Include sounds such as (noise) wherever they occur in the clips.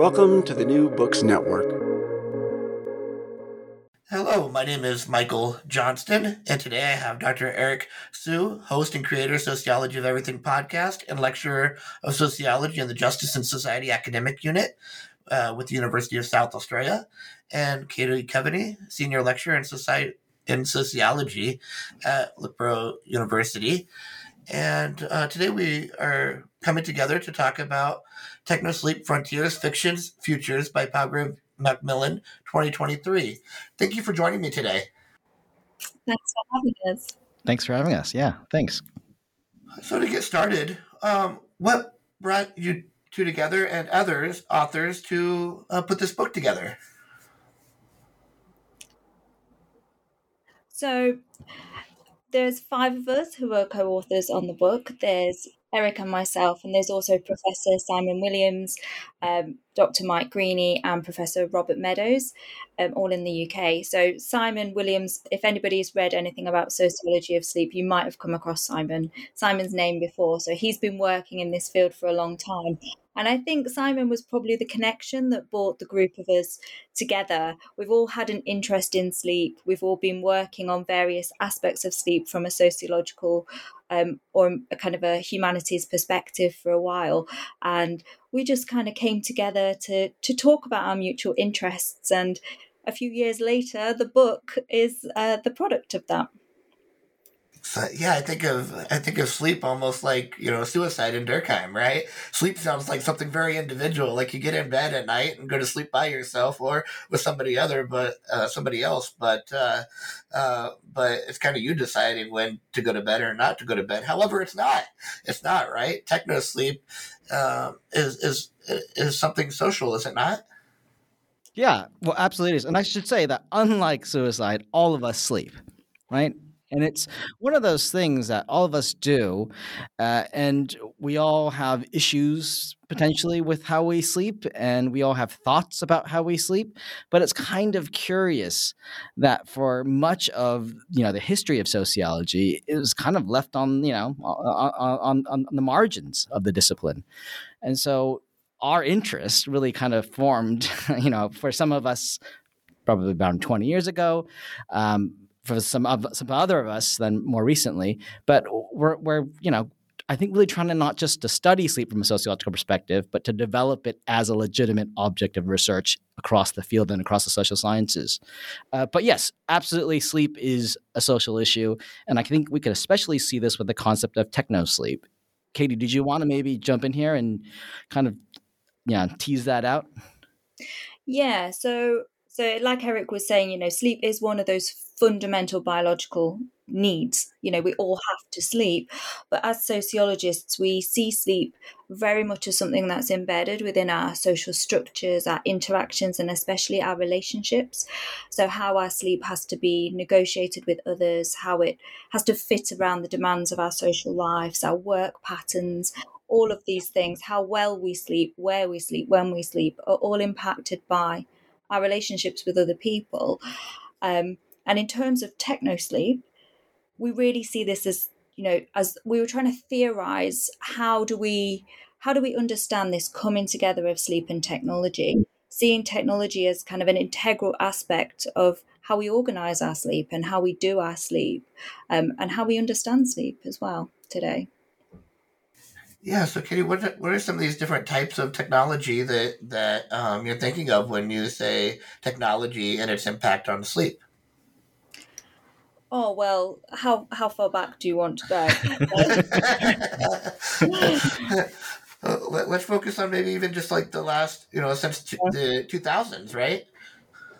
Welcome to the New Books Network. Hello, my name is Michael Johnston, and today I have Dr. Eric Hsu, host and creator of Sociology of Everything podcast and lecturer of sociology in the Justice and Society Academic Unit uh, with the University of South Australia, and Katie Coveney, senior lecturer in, in sociology at Loughborough University. And uh, today we are coming together to talk about Technosleep Frontiers, Fictions, Futures by Palgrave Macmillan 2023. Thank you for joining me today. Thanks for having us. Thanks for having us. Yeah, thanks. So to get started, um, what brought you two together and others authors to uh, put this book together? So there's five of us who are co-authors on the book. There's Eric and myself, and there's also Professor Simon Williams, um, Dr. Mike Greaney, and Professor Robert Meadows, um, all in the UK. So, Simon Williams, if anybody's read anything about sociology of sleep, you might have come across Simon, Simon's name before. So, he's been working in this field for a long time. And I think Simon was probably the connection that brought the group of us together. We've all had an interest in sleep. We've all been working on various aspects of sleep from a sociological um, or a kind of a humanities perspective for a while. And we just kind of came together to, to talk about our mutual interests. And a few years later, the book is uh, the product of that. So, yeah, I think of I think of sleep almost like you know suicide in Durkheim, right? Sleep sounds like something very individual. Like you get in bed at night and go to sleep by yourself or with somebody other, but uh, somebody else. But uh, uh, but it's kind of you deciding when to go to bed or not to go to bed. However, it's not. It's not right. Techno sleep um, is is is something social, is it not? Yeah, well, absolutely is. And I should say that unlike suicide, all of us sleep, right? And it's one of those things that all of us do. Uh, and we all have issues potentially with how we sleep, and we all have thoughts about how we sleep. But it's kind of curious that for much of you know the history of sociology, it was kind of left on you know on, on, on the margins of the discipline. And so our interest really kind of formed, (laughs) you know, for some of us probably about 20 years ago. Um, for some of some other of us than more recently. But we're we're you know I think really trying to not just to study sleep from a sociological perspective, but to develop it as a legitimate object of research across the field and across the social sciences. Uh, but yes, absolutely, sleep is a social issue, and I think we could especially see this with the concept of techno sleep. Katie, did you want to maybe jump in here and kind of yeah tease that out? Yeah. So so like Eric was saying, you know, sleep is one of those fundamental biological needs. You know, we all have to sleep. But as sociologists, we see sleep very much as something that's embedded within our social structures, our interactions, and especially our relationships. So, how our sleep has to be negotiated with others, how it has to fit around the demands of our social lives, our work patterns, all of these things, how well we sleep, where we sleep, when we sleep, are all impacted by our relationships with other people. Um, and in terms of techno sleep, we really see this as you know as we were trying to theorize how do we how do we understand this coming together of sleep and technology seeing technology as kind of an integral aspect of how we organize our sleep and how we do our sleep um, and how we understand sleep as well today. Yeah so katie what what are some of these different types of technology that that um, you're thinking of when you say technology and its impact on sleep Oh well, how how far back do you want to go? (laughs) uh, let, us focus on maybe even just like the last, you know, since t- the 2000s, right?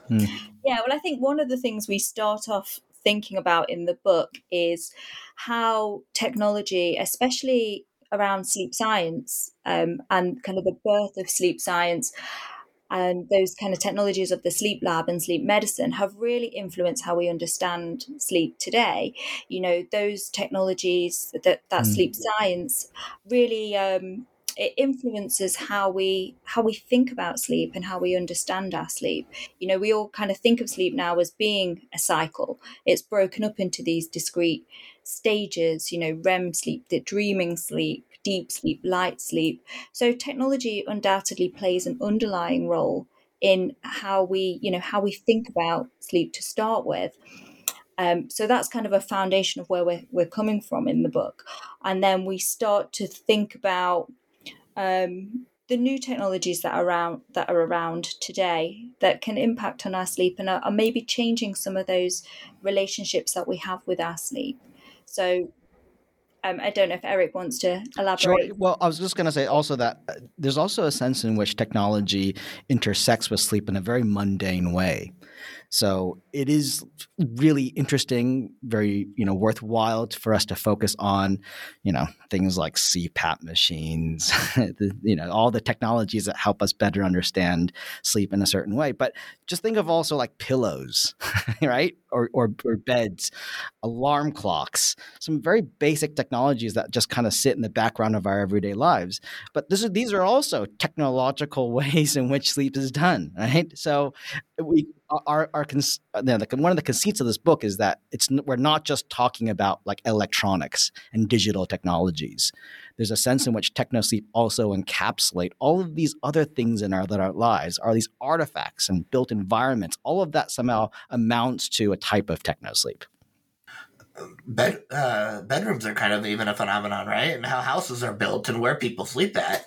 Hmm. Yeah, well, I think one of the things we start off thinking about in the book is how technology, especially around sleep science um, and kind of the birth of sleep science, and those kind of technologies of the sleep lab and sleep medicine have really influenced how we understand sleep today. You know, those technologies that that mm. sleep science really um, it influences how we how we think about sleep and how we understand our sleep you know we all kind of think of sleep now as being a cycle it's broken up into these discrete stages you know rem sleep the dreaming sleep deep sleep light sleep. So technology undoubtedly plays an underlying role in how we you know how we think about sleep to start with. Um, so that's kind of a foundation of where we're, we're coming from in the book. And then we start to think about um, the new technologies that are around that are around today that can impact on our sleep and are, are maybe changing some of those relationships that we have with our sleep. So um, I don't know if Eric wants to elaborate. Sure. Well, I was just going to say also that uh, there's also a sense in which technology intersects with sleep in a very mundane way. So it is really interesting, very you know worthwhile for us to focus on, you know, things like CPAP machines, (laughs) the, you know, all the technologies that help us better understand sleep in a certain way. But just think of also like pillows, (laughs) right, or, or, or beds, alarm clocks, some very basic technologies that just kind of sit in the background of our everyday lives. But this is, these are also technological (laughs) ways in which sleep is done, right? So we our our cons- uh, the, one of the conceits of this book is that it's we're not just talking about like electronics and digital technologies. There's a sense in which technosleep also encapsulate all of these other things in our, our lives, are these artifacts and built environments. All of that somehow amounts to a type of technosleep. Bed, uh, bedrooms are kind of even a phenomenon, right? And how houses are built and where people sleep at.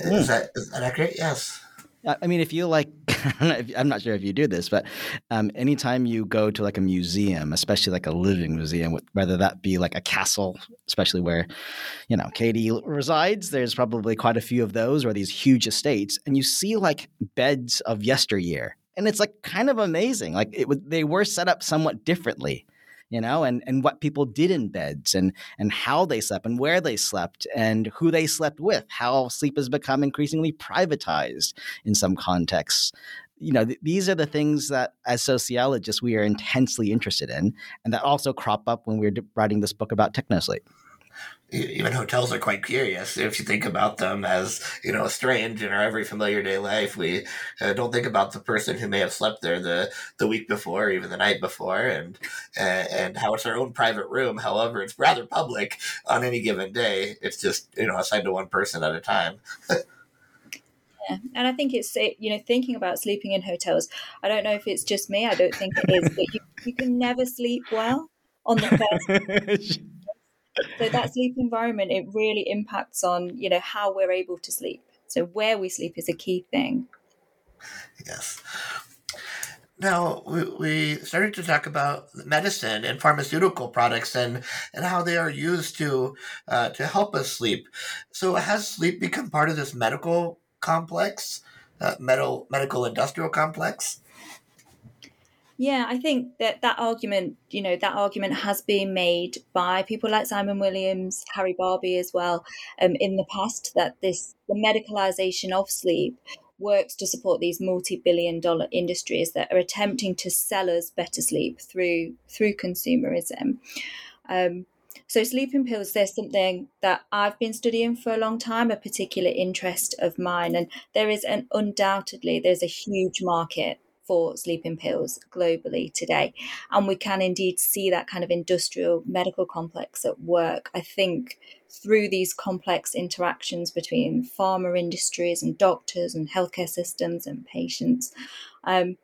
Mm. Is, that, is that accurate? Yes. I mean, if you like, (laughs) I'm not sure if you do this, but um, anytime you go to like a museum, especially like a living museum, whether that be like a castle, especially where, you know, Katie resides, there's probably quite a few of those or these huge estates, and you see like beds of yesteryear, and it's like kind of amazing. Like it, they were set up somewhat differently you know, and, and what people did in beds and, and how they slept and where they slept and who they slept with, how sleep has become increasingly privatized in some contexts. You know, th- these are the things that as sociologists we are intensely interested in and that also crop up when we're writing this book about technosleep even hotels are quite curious if you think about them as you know strange in our every familiar day life we uh, don't think about the person who may have slept there the the week before or even the night before and uh, and how it's our own private room however it's rather public on any given day it's just you know assigned to one person at a time Yeah. And I think it's you know thinking about sleeping in hotels. I don't know if it's just me. I don't think it is, but you, you can never sleep well on the first (laughs) so that sleep environment it really impacts on you know how we're able to sleep so where we sleep is a key thing yes now we, we started to talk about medicine and pharmaceutical products and, and how they are used to uh, to help us sleep. So has sleep become part of this medical complex, uh, medical medical industrial complex? Yeah, I think that that argument, you know, that argument has been made by people like Simon Williams, Harry Barbie as well, um, in the past. That this the medicalization of sleep works to support these multi-billion-dollar industries that are attempting to sell us better sleep through through consumerism. Um, so sleeping pills, there's something that I've been studying for a long time, a particular interest of mine, and there is an undoubtedly there's a huge market for sleeping pills globally today. And we can indeed see that kind of industrial medical complex at work. I think through these complex interactions between pharma industries and doctors and healthcare systems and patients. Um,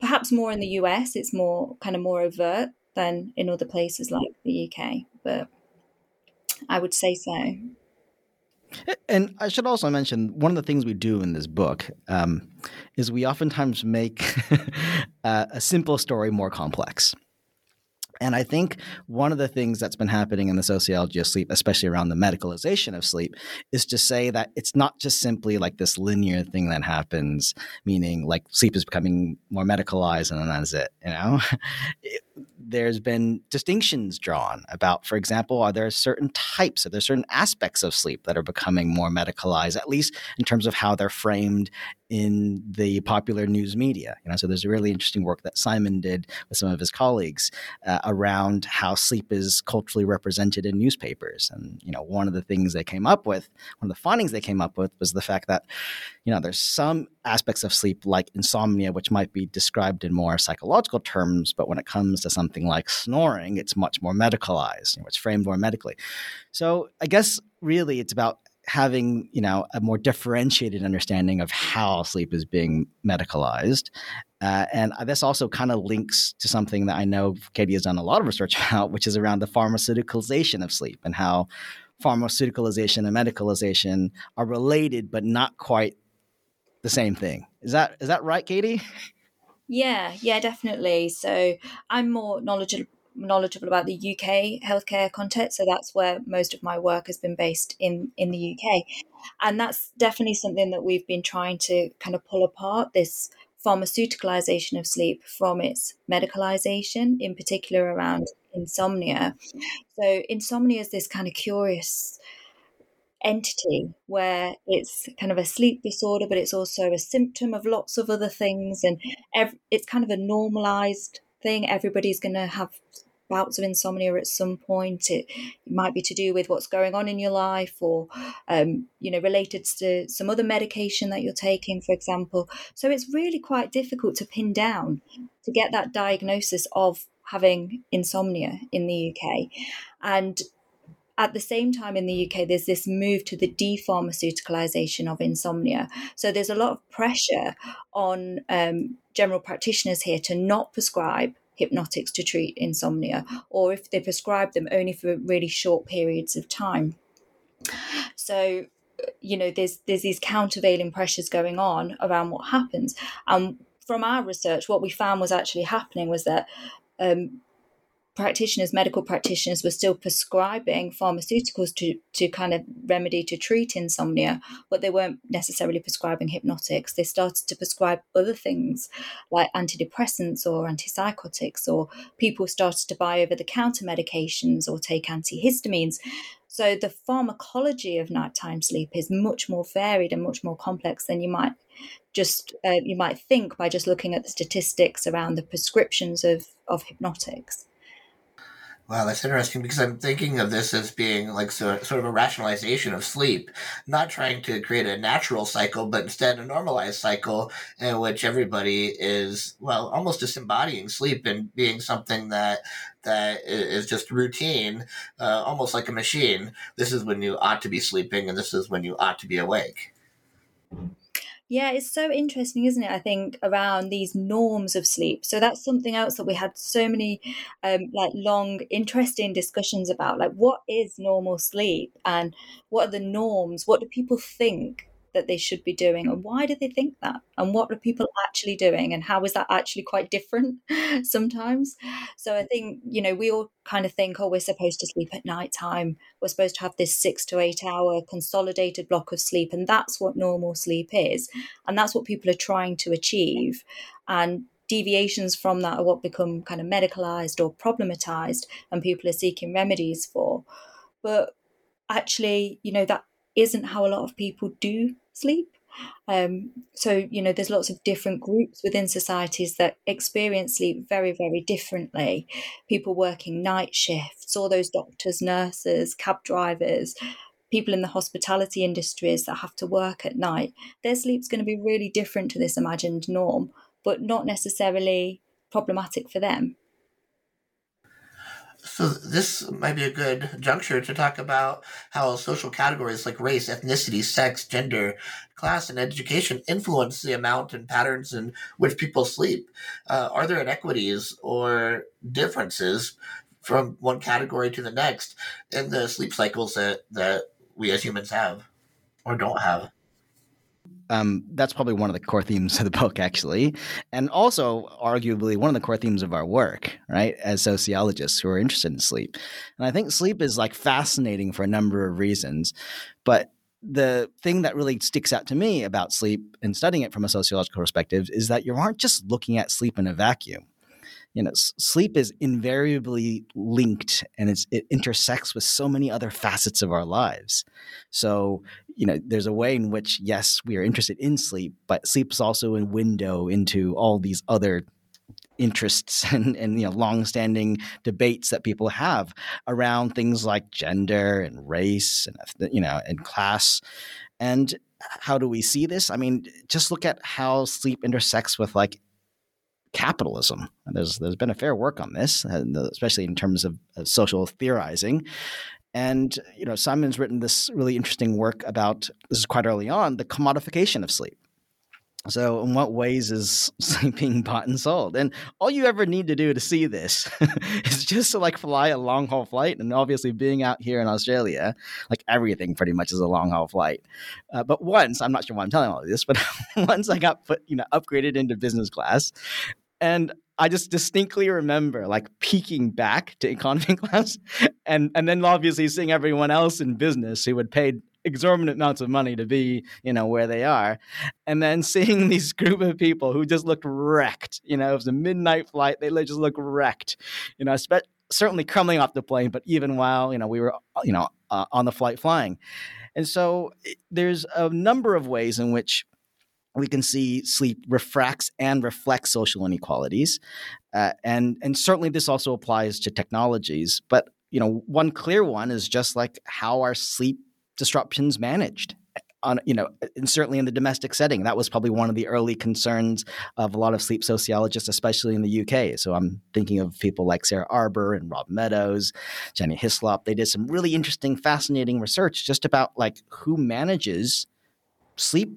perhaps more in the US, it's more kind of more overt than in other places like the UK, but I would say so. And I should also mention one of the things we do in this book um, is we oftentimes make (laughs) uh, a simple story more complex. And I think one of the things that's been happening in the sociology of sleep, especially around the medicalization of sleep, is to say that it's not just simply like this linear thing that happens, meaning like sleep is becoming more medicalized and that's it, you know? (laughs) there's been distinctions drawn about, for example, are there certain types, are there certain aspects of sleep that are becoming more medicalized, at least in terms of how they're framed in the popular news media. You know, so there's a really interesting work that Simon did with some of his colleagues uh, around how sleep is culturally represented in newspapers. And you know, one of the things they came up with, one of the findings they came up with, was the fact that you know there's some aspects of sleep like insomnia, which might be described in more psychological terms, but when it comes to something like snoring, it's much more medicalized. You know, it's framed more medically. So I guess really it's about having you know a more differentiated understanding of how sleep is being medicalized uh, and this also kind of links to something that i know katie has done a lot of research (laughs) about which is around the pharmaceuticalization of sleep and how pharmaceuticalization and medicalization are related but not quite the same thing is that is that right katie (laughs) yeah yeah definitely so i'm more knowledgeable knowledgeable about the UK healthcare context. So that's where most of my work has been based in in the UK, and that's definitely something that we've been trying to kind of pull apart this pharmaceuticalization of sleep from its medicalization, in particular around insomnia. So insomnia is this kind of curious entity where it's kind of a sleep disorder, but it's also a symptom of lots of other things, and ev- it's kind of a normalized thing. Everybody's going to have bouts of insomnia at some point. It, it, might be to do with what's going on in your life or, um, you know, related to some other medication that you're taking, for example. So it's really quite difficult to pin down to get that diagnosis of having insomnia in the UK. And at the same time in the UK, there's this move to the depharmaceuticalization of insomnia. So there's a lot of pressure on um, general practitioners here to not prescribe hypnotics to treat insomnia, or if they prescribe them only for really short periods of time. So, you know, there's there's these countervailing pressures going on around what happens. And from our research, what we found was actually happening was that um, practitioners, medical practitioners, were still prescribing pharmaceuticals to, to kind of remedy to treat insomnia, but they weren't necessarily prescribing hypnotics. They started to prescribe other things like antidepressants or antipsychotics, or people started to buy over the counter medications or take antihistamines. So the pharmacology of nighttime sleep is much more varied and much more complex than you might just uh, you might think by just looking at the statistics around the prescriptions of of hypnotics. Wow, that's interesting because I'm thinking of this as being like so, sort of a rationalization of sleep, not trying to create a natural cycle, but instead a normalized cycle in which everybody is, well, almost just embodying sleep and being something that that is just routine, uh, almost like a machine. This is when you ought to be sleeping, and this is when you ought to be awake. Yeah, it's so interesting, isn't it? I think around these norms of sleep. So that's something else that we had so many um, like long, interesting discussions about. Like, what is normal sleep, and what are the norms? What do people think? That they should be doing and why do they think that? And what are people actually doing and how is that actually quite different (laughs) sometimes? So i think you know we all kind of think oh we're supposed to sleep at night time. We're supposed to have this six to eight hour consolidated block of sleep and that's what normal sleep is and that's what people are trying to achieve. And deviations from that are what become kind of medicalized or problematized and people are seeking remedies for. But actually you know that isn't how a lot of people do sleep. Um, so, you know, there's lots of different groups within societies that experience sleep very, very differently. People working night shifts, all those doctors, nurses, cab drivers, people in the hospitality industries that have to work at night, their sleep's going to be really different to this imagined norm, but not necessarily problematic for them. So this might be a good juncture to talk about how social categories like race, ethnicity, sex, gender, class, and education influence the amount and patterns in which people sleep. Uh, are there inequities or differences from one category to the next in the sleep cycles that, that we as humans have or don't have? Um, that's probably one of the core themes (laughs) of the book, actually, and also arguably one of the core themes of our work, right? As sociologists who are interested in sleep, and I think sleep is like fascinating for a number of reasons, but the thing that really sticks out to me about sleep and studying it from a sociological perspective is that you aren't just looking at sleep in a vacuum you know, sleep is invariably linked and it intersects with so many other facets of our lives. So, you know, there's a way in which, yes, we are interested in sleep, but sleep is also a window into all these other interests (laughs) and, and you know long-standing debates that people have around things like gender and race and you know and class and how do we see this i mean just look at how sleep intersects with like capitalism. There's there's been a fair work on this, especially in terms of, social theorizing. And you know, Simon's written this really interesting work about this is quite early on the commodification of sleep. So, in what ways is (laughs) sleep being bought and sold? And all you ever need to do to see this (laughs) is just to like fly a long haul flight. And obviously, being out here in Australia, like everything pretty much is a long haul flight. Uh, but once, I'm not sure why I'm telling all of this, but (laughs) once I got put, you know, upgraded into business class, and I just distinctly remember like peeking back to economy (laughs) class and and then obviously seeing everyone else in business who had paid exorbitant amounts of money to be, you know, where they are. And then seeing (laughs) these group of people who just looked wrecked. You know, it was a midnight flight, they just looked wrecked. You know, spe- certainly crumbling off the plane, but even while, you know, we were, you know, uh, on the flight flying. And so there's a number of ways in which we can see sleep refracts and reflects social inequalities, uh, and and certainly this also applies to technologies. But you know, one clear one is just like how are sleep disruptions managed. On, you know, and certainly in the domestic setting, that was probably one of the early concerns of a lot of sleep sociologists, especially in the UK. So I'm thinking of people like Sarah Arber and Rob Meadows, Jenny Hislop. They did some really interesting, fascinating research just about like who manages sleep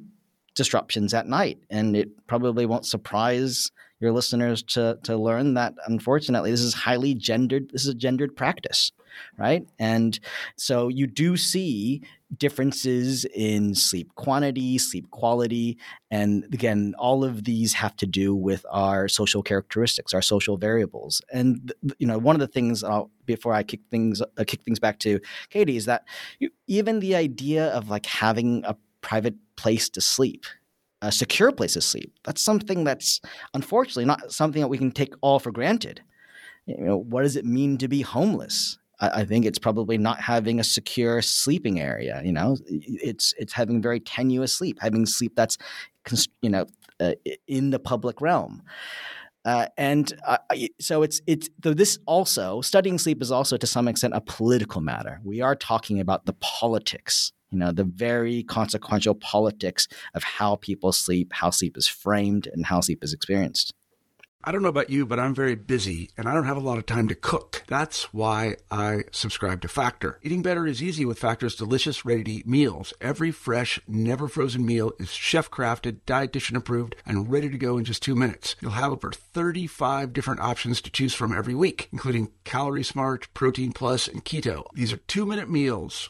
disruptions at night. And it probably won't surprise your listeners to to learn that unfortunately this is highly gendered this is a gendered practice right? And so you do see differences in sleep quantity sleep quality. And again all of these have to do with our social characteristics our social variables. And you know one of the things I'll, before i kick things uh, kick things back to katie is that you, even the idea of like having a private place to sleep, a secure place to sleep. That's something that's unfortunately not something that we can take all for granted. You know, what does it mean to be homeless? I, I think it's probably not having a secure sleeping area. You know, it's it's having very tenuous sleep, having sleep that's, you know, uh, in the public realm. Uh, and uh, so it's it's so this also studying sleep is also to some extent a political matter. We are talking about the politics you know the very consequential politics of how people sleep how sleep is framed and how sleep is experienced I don't know about you, but I'm very busy and I don't have a lot of time to cook. That's why I subscribe to Factor. Eating better is easy with Factor's delicious, ready to eat meals. Every fresh, never frozen meal is chef crafted, dietitian approved, and ready to go in just two minutes. You'll have over 35 different options to choose from every week, including Calorie Smart, Protein Plus, and Keto. These are two minute meals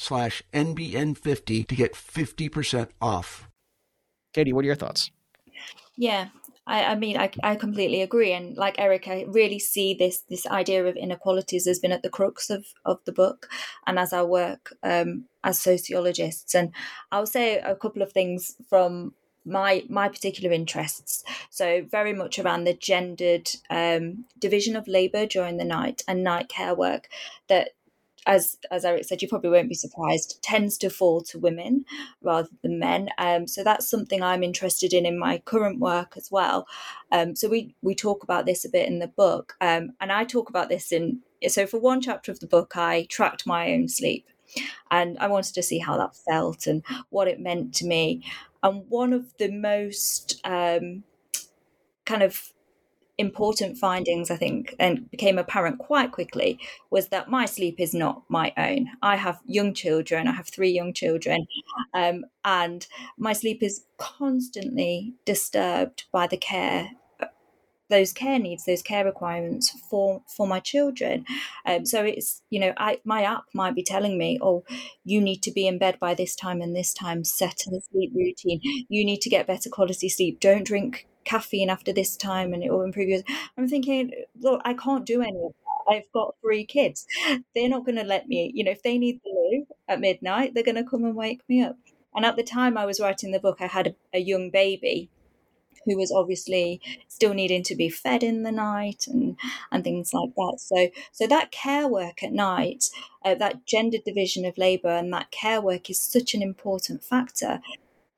slash NBN50 to get 50% off. Katie, what are your thoughts? Yeah, I, I mean, I, I completely agree. And like Eric, I really see this this idea of inequalities has been at the crux of, of the book and as our work um, as sociologists. And I'll say a couple of things from my my particular interests so very much around the gendered um, division of labor during the night and night care work that as as Eric said, you probably won't be surprised, tends to fall to women rather than men. Um, so that's something I'm interested in in my current work as well. Um, so we we talk about this a bit in the book, um, and I talk about this in. So for one chapter of the book, I tracked my own sleep, and I wanted to see how that felt and what it meant to me. And one of the most um, kind of important findings, I think, and became apparent quite quickly was that my sleep is not my own. I have young children, I have three young children, um, and my sleep is constantly disturbed by the care those care needs, those care requirements for for my children. Um, so it's you know, I my app might be telling me, oh, you need to be in bed by this time and this time. Set a sleep routine. You need to get better quality sleep. Don't drink caffeine after this time and it will improve your i'm thinking look i can't do any of that. I've got three kids. They're not going to let me you know if they need the loo at midnight they're going to come and wake me up. And at the time i was writing the book i had a, a young baby who was obviously still needing to be fed in the night and and things like that. So so that care work at night uh, that gender division of labor and that care work is such an important factor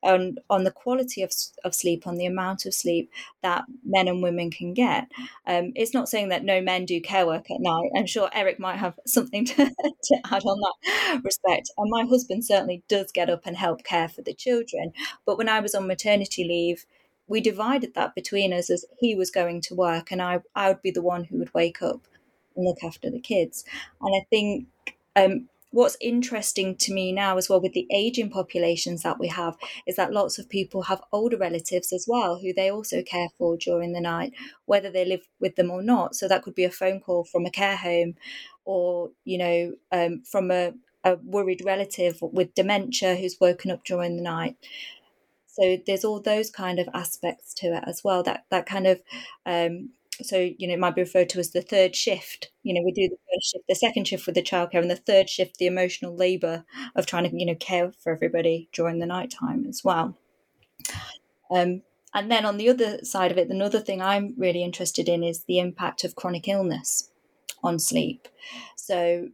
on on the quality of, of sleep, on the amount of sleep that men and women can get. Um, it's not saying that no men do care work at night. I'm sure Eric might have (laughs) something to, (laughs) to add on that respect. And my husband certainly does get up and help care for the children. But when I was on maternity leave, we divided that between us as he was going to work and I, I would be the one who would wake up and look after the kids. And I think um, what's interesting to me now as well with the aging populations that we have is that lots of people have older relatives as well who they also care for during the night whether they live with them or not. So that could be a phone call from a care home or you know um, from a, a worried relative with dementia who's woken up during the night. So there's all those kind of aspects to it as well that that kind of um, so you know it might be referred to as the third shift. You know we do the first shift the second shift with the childcare and the third shift the emotional labor of trying to you know care for everybody during the night time as well. Um, and then on the other side of it another thing i'm really interested in is the impact of chronic illness on sleep. So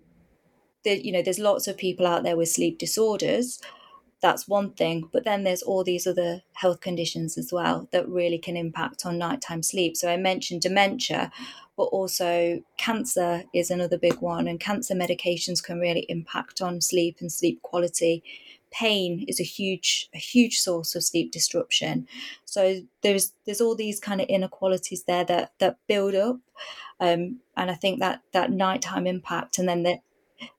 there, you know there's lots of people out there with sleep disorders that's one thing. But then there's all these other health conditions as well that really can impact on nighttime sleep. So I mentioned dementia, but also cancer is another big one, and cancer medications can really impact on sleep and sleep quality. Pain is a huge, a huge source of sleep disruption. So there's there's all these kind of inequalities there that that build up, um, and I think that that nighttime impact, and then the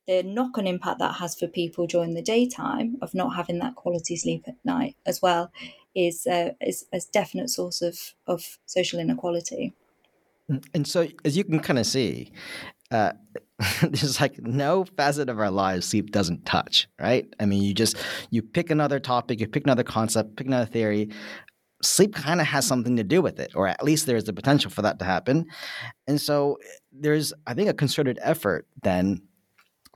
the knock on impact that has for people during the daytime of not having that quality sleep at night as well is uh, is a definite source of of social inequality. Mm, and so, as you can kind of see, uh, (laughs) there's like no facet of our lives sleep doesn't touch, right? I mean, you just you pick another topic, you pick another concept, pick another theory. Sleep kind of has something to do with it, or at least there's the potential for that to happen. And so, there's I think a concerted effort then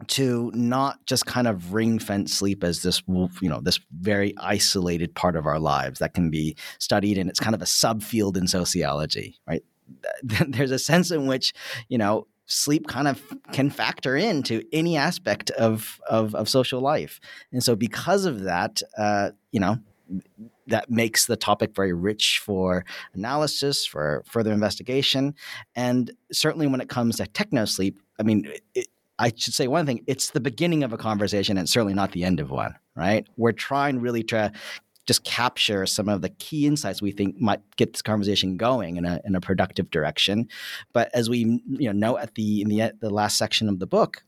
to not just kind of ring fence sleep as this you know this very isolated part of our lives that can be studied and it's kind of a subfield in sociology right? (laughs) There's a sense in which you know sleep kind of can factor into any aspect of of, of social life. And so because of that uh, you know that makes the topic very rich for analysis for further investigation. And certainly when it comes to techno sleep i mean it, I should say one thing, it's the beginning of a conversation and certainly not the end of one, right? We're trying really to just capture some of the key insights we think might get this conversation going in a in a productive direction. But as we you know know at the in the the last section of the book,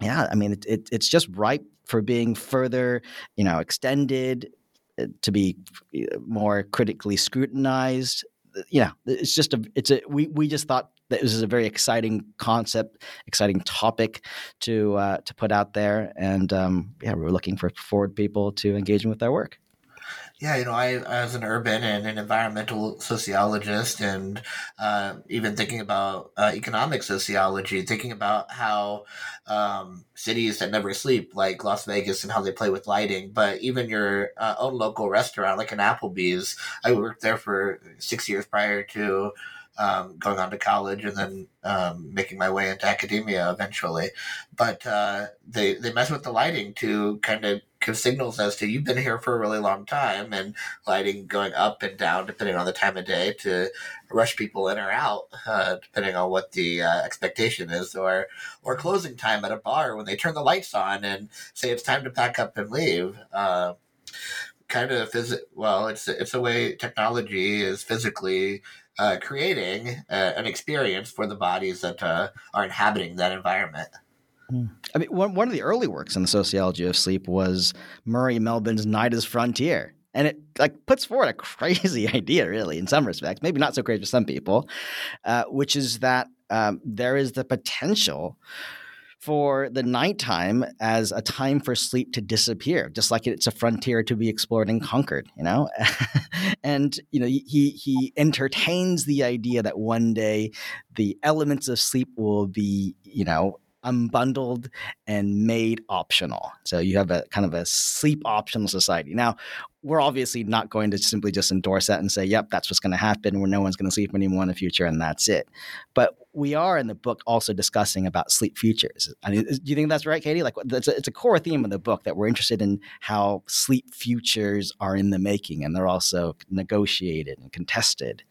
yeah, I mean it, it it's just ripe for being further you know extended uh, to be uh, more critically scrutinized. You know, it's just a it's a we we just thought that this is a very exciting concept, exciting topic to uh, to put out there, and um, yeah, we're looking for forward people to engaging with our work. Yeah, you know, I as an urban and an environmental sociologist, and uh, even thinking about uh, economic sociology, thinking about how um, cities that never sleep, like Las Vegas, and how they play with lighting, but even your uh, own local restaurant, like an Applebee's, I worked there for six years prior to um, going on to college and then um, making my way into academia eventually. But uh, they they mess with the lighting to kind of signals as to you've been here for a really long time, and lighting going up and down depending on the time of day to rush people in or out, uh, depending on what the uh, expectation is, or or closing time at a bar when they turn the lights on and say it's time to pack up and leave uh, kind of phys- well it's it's a way technology is physically uh, creating uh, an experience for the bodies that uh, are inhabiting that environment. I mean, one, one of the early works in the sociology of sleep was Murray Melbin's Night as Frontier. And it like puts forward a crazy (laughs) idea, really, in some respects. Maybe not so crazy for some people, uh, which is that um, there is the potential for the nighttime as a time for sleep to disappear, just like it's a frontier to be explored and conquered, you know? (laughs) and, you know, he, he entertains the idea that one day the elements of sleep will be, you know, unbundled and made optional. So you have a kind of a sleep optional society. Now, we're obviously not going to simply just endorse that and say, yep, that's what's going to happen where no one's going to sleep anymore in the future and that's it. But we are in the book also discussing about sleep futures. I mean, do you think that's right, Katie? Like a, it's a core theme of the book that we're interested in how sleep futures are in the making and they're also negotiated and contested.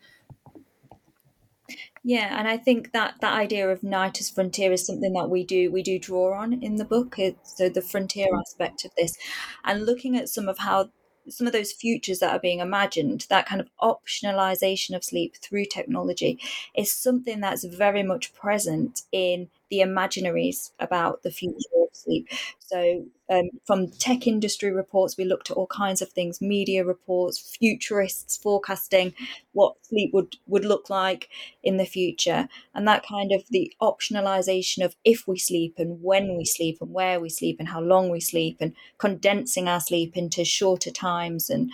Yeah, and I think that that idea of night as frontier is something that we do we do draw on in the book. It's, so the frontier mm. aspect of this, and looking at some of how some of those futures that are being imagined, that kind of optionalization of sleep through technology, is something that's very much present in the imaginaries about the future of sleep. So, um, from tech industry reports, we looked at all kinds of things: media reports, futurists forecasting what sleep would would look like in the future, and that kind of the optionalization of if we sleep and when we sleep and where we sleep and how long we sleep, and condensing our sleep into shorter times, and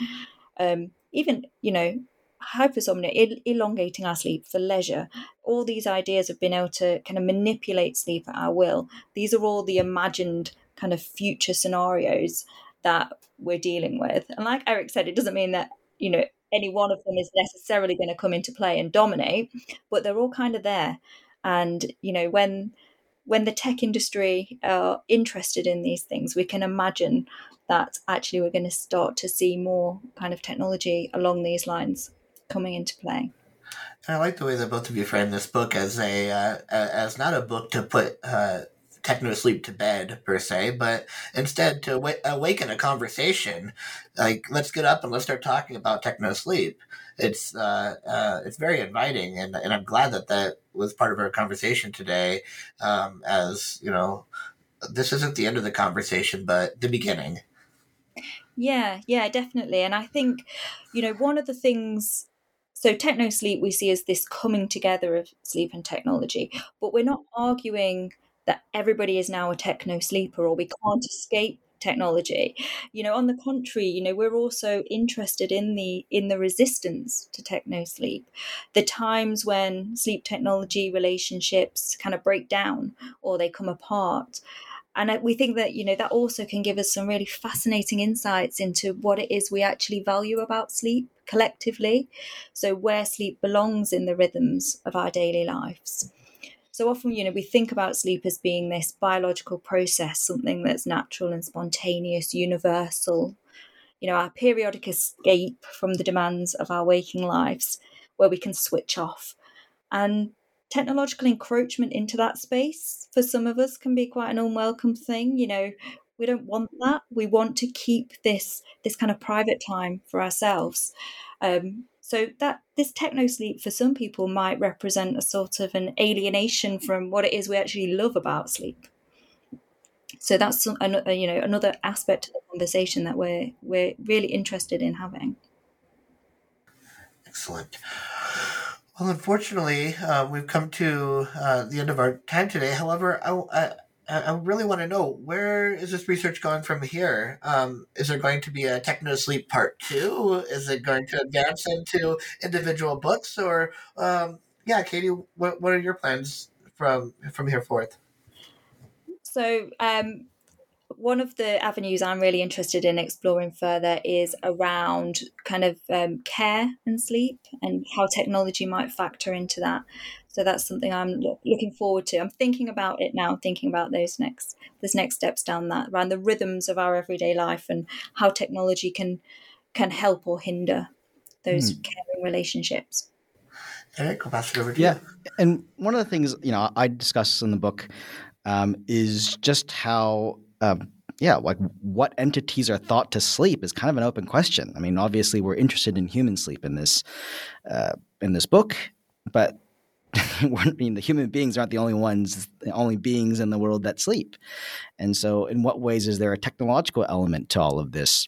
um, even you know hypersomnia, elongating our sleep for leisure. All these ideas of being able to kind of manipulate sleep at our will. These are all the imagined kind of future scenarios that we're dealing with. And like Eric said, it doesn't mean that, you know, any one of them is necessarily going to come into play and dominate, but they're all kind of there. And, you know, when when the tech industry are interested in these things, we can imagine that actually we're going to start to see more kind of technology along these lines coming into play. I like the way that both of you frame this book as a uh, as not a book to put uh, techno sleep to bed per se, but instead to w- awaken a conversation. Like, let's get up and let's start talking about techno sleep. It's uh, uh, it's very inviting, and and I'm glad that that was part of our conversation today. Um, as you know, this isn't the end of the conversation, but the beginning. Yeah, yeah, definitely. And I think, you know, one of the things so techno sleep we see as this coming together of sleep and technology, but we're not arguing that everybody is now a techno sleeper or we can't escape technology. You know on the contrary you know we're also interested in the in the resistance to techno sleep. The times when sleep technology relationships kind of break down or they come apart. And we think that you know that also can give us some really fascinating insights into what it is we actually value about sleep collectively. So where sleep belongs in the rhythms of our daily lives. So often you know we think about sleep as being this biological process something that's natural and spontaneous universal. You know our periodic escape from the demands of our waking lives where we can switch off. And technological encroachment into that space for some of us can be quite an unwelcome thing. You know, we don't want that. We want to keep this this kind of private time for ourselves. Um, so that this techno sleep for some people might represent a sort of an alienation from what it is we actually love about sleep. So that's some, you know another aspect of the conversation that we're we're really interested in having. Excellent. Well, unfortunately, uh, we've come to uh, the end of our time today. However, I, I, really want to know where is this research going from here? Um, is there going to be a techno sleep part two? Is it going to advance into individual books, or um, yeah, Katie, what, what are your plans from from here forth? So um, one of the avenues I'm really interested in exploring further is around kind of um, care and sleep and how technology might factor into that. So that's something I'm lo- looking forward to. I'm thinking about it now, thinking about those next those next steps down that around the rhythms of our everyday life and how technology can can help or hinder those mm. caring relationships. Eric, I'll pass it over to yeah. you. And one of the things, you know, I discuss in the book um, is just how um, yeah, like what entities are thought to sleep is kind of an open question. I mean, obviously, we're interested in human sleep in this uh, in this book, but (laughs) I mean, the human beings aren't the only ones, the only beings in the world that sleep. And so, in what ways is there a technological element to all of this?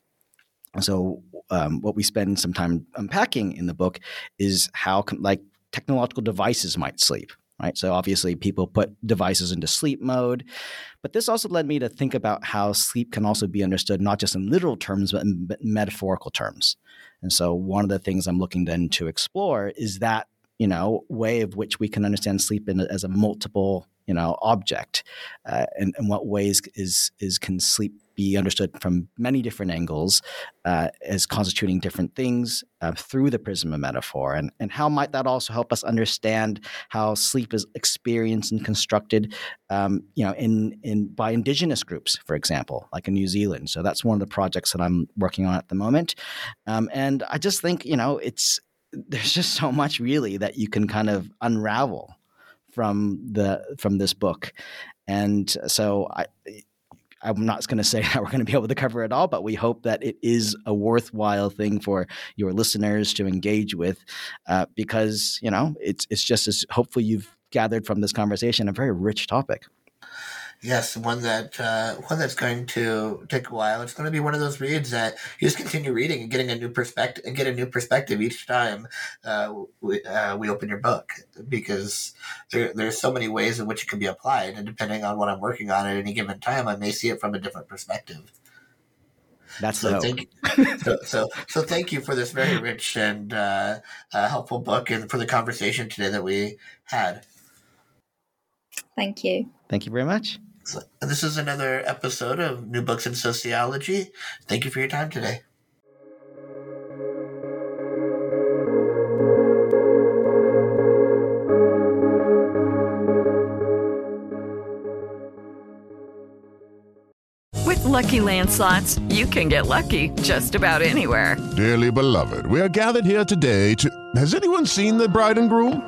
So, um, what we spend some time unpacking in the book is how, like, technological devices might sleep right? So obviously, people put devices into sleep mode. But this also led me to think about how sleep can also be understood not just in literal terms, but in metaphorical terms. And so, one of the things I'm looking then to explore is that you know way of which we can understand sleep in, as a multiple you know object uh, and in what ways is is can sleep be understood from many different angles uh, as constituting different things uh, through the prism of metaphor. And and how might that also help us understand how sleep is experienced and constructed um, you know in in by indigenous groups for example like in New Zealand. So that's one of the projects that I'm working on at the moment. Um, and I just think you know it's there's just so much really that you can kind of unravel from the from this book, and so I. I'm not going to say (laughs) that we're going to be able to cover it all, but we hope that it is a worthwhile thing for your listeners to engage with, uh, because you know it's it's just as hopefully you've gathered from this conversation a very rich topic. Yes, one that uh, one that's going to take a while. It's going to be one of those reads that you just continue reading and getting a new perspective and get a new perspective each time uh, we, uh, we open your book because there, there's so many ways in which it can be applied, and depending on what I'm working on at any given time, I may see it from a different perspective. That's so. Thank, so, so, so thank you for this very rich and uh, uh, helpful book, and for the conversation today that we had. Thank you. Thank you very much. This is another episode of New Books in Sociology. Thank you for your time today. With LuckyLand Slots, you can get lucky just about anywhere. Dearly beloved, we are gathered here today to. Has anyone seen the bride and groom?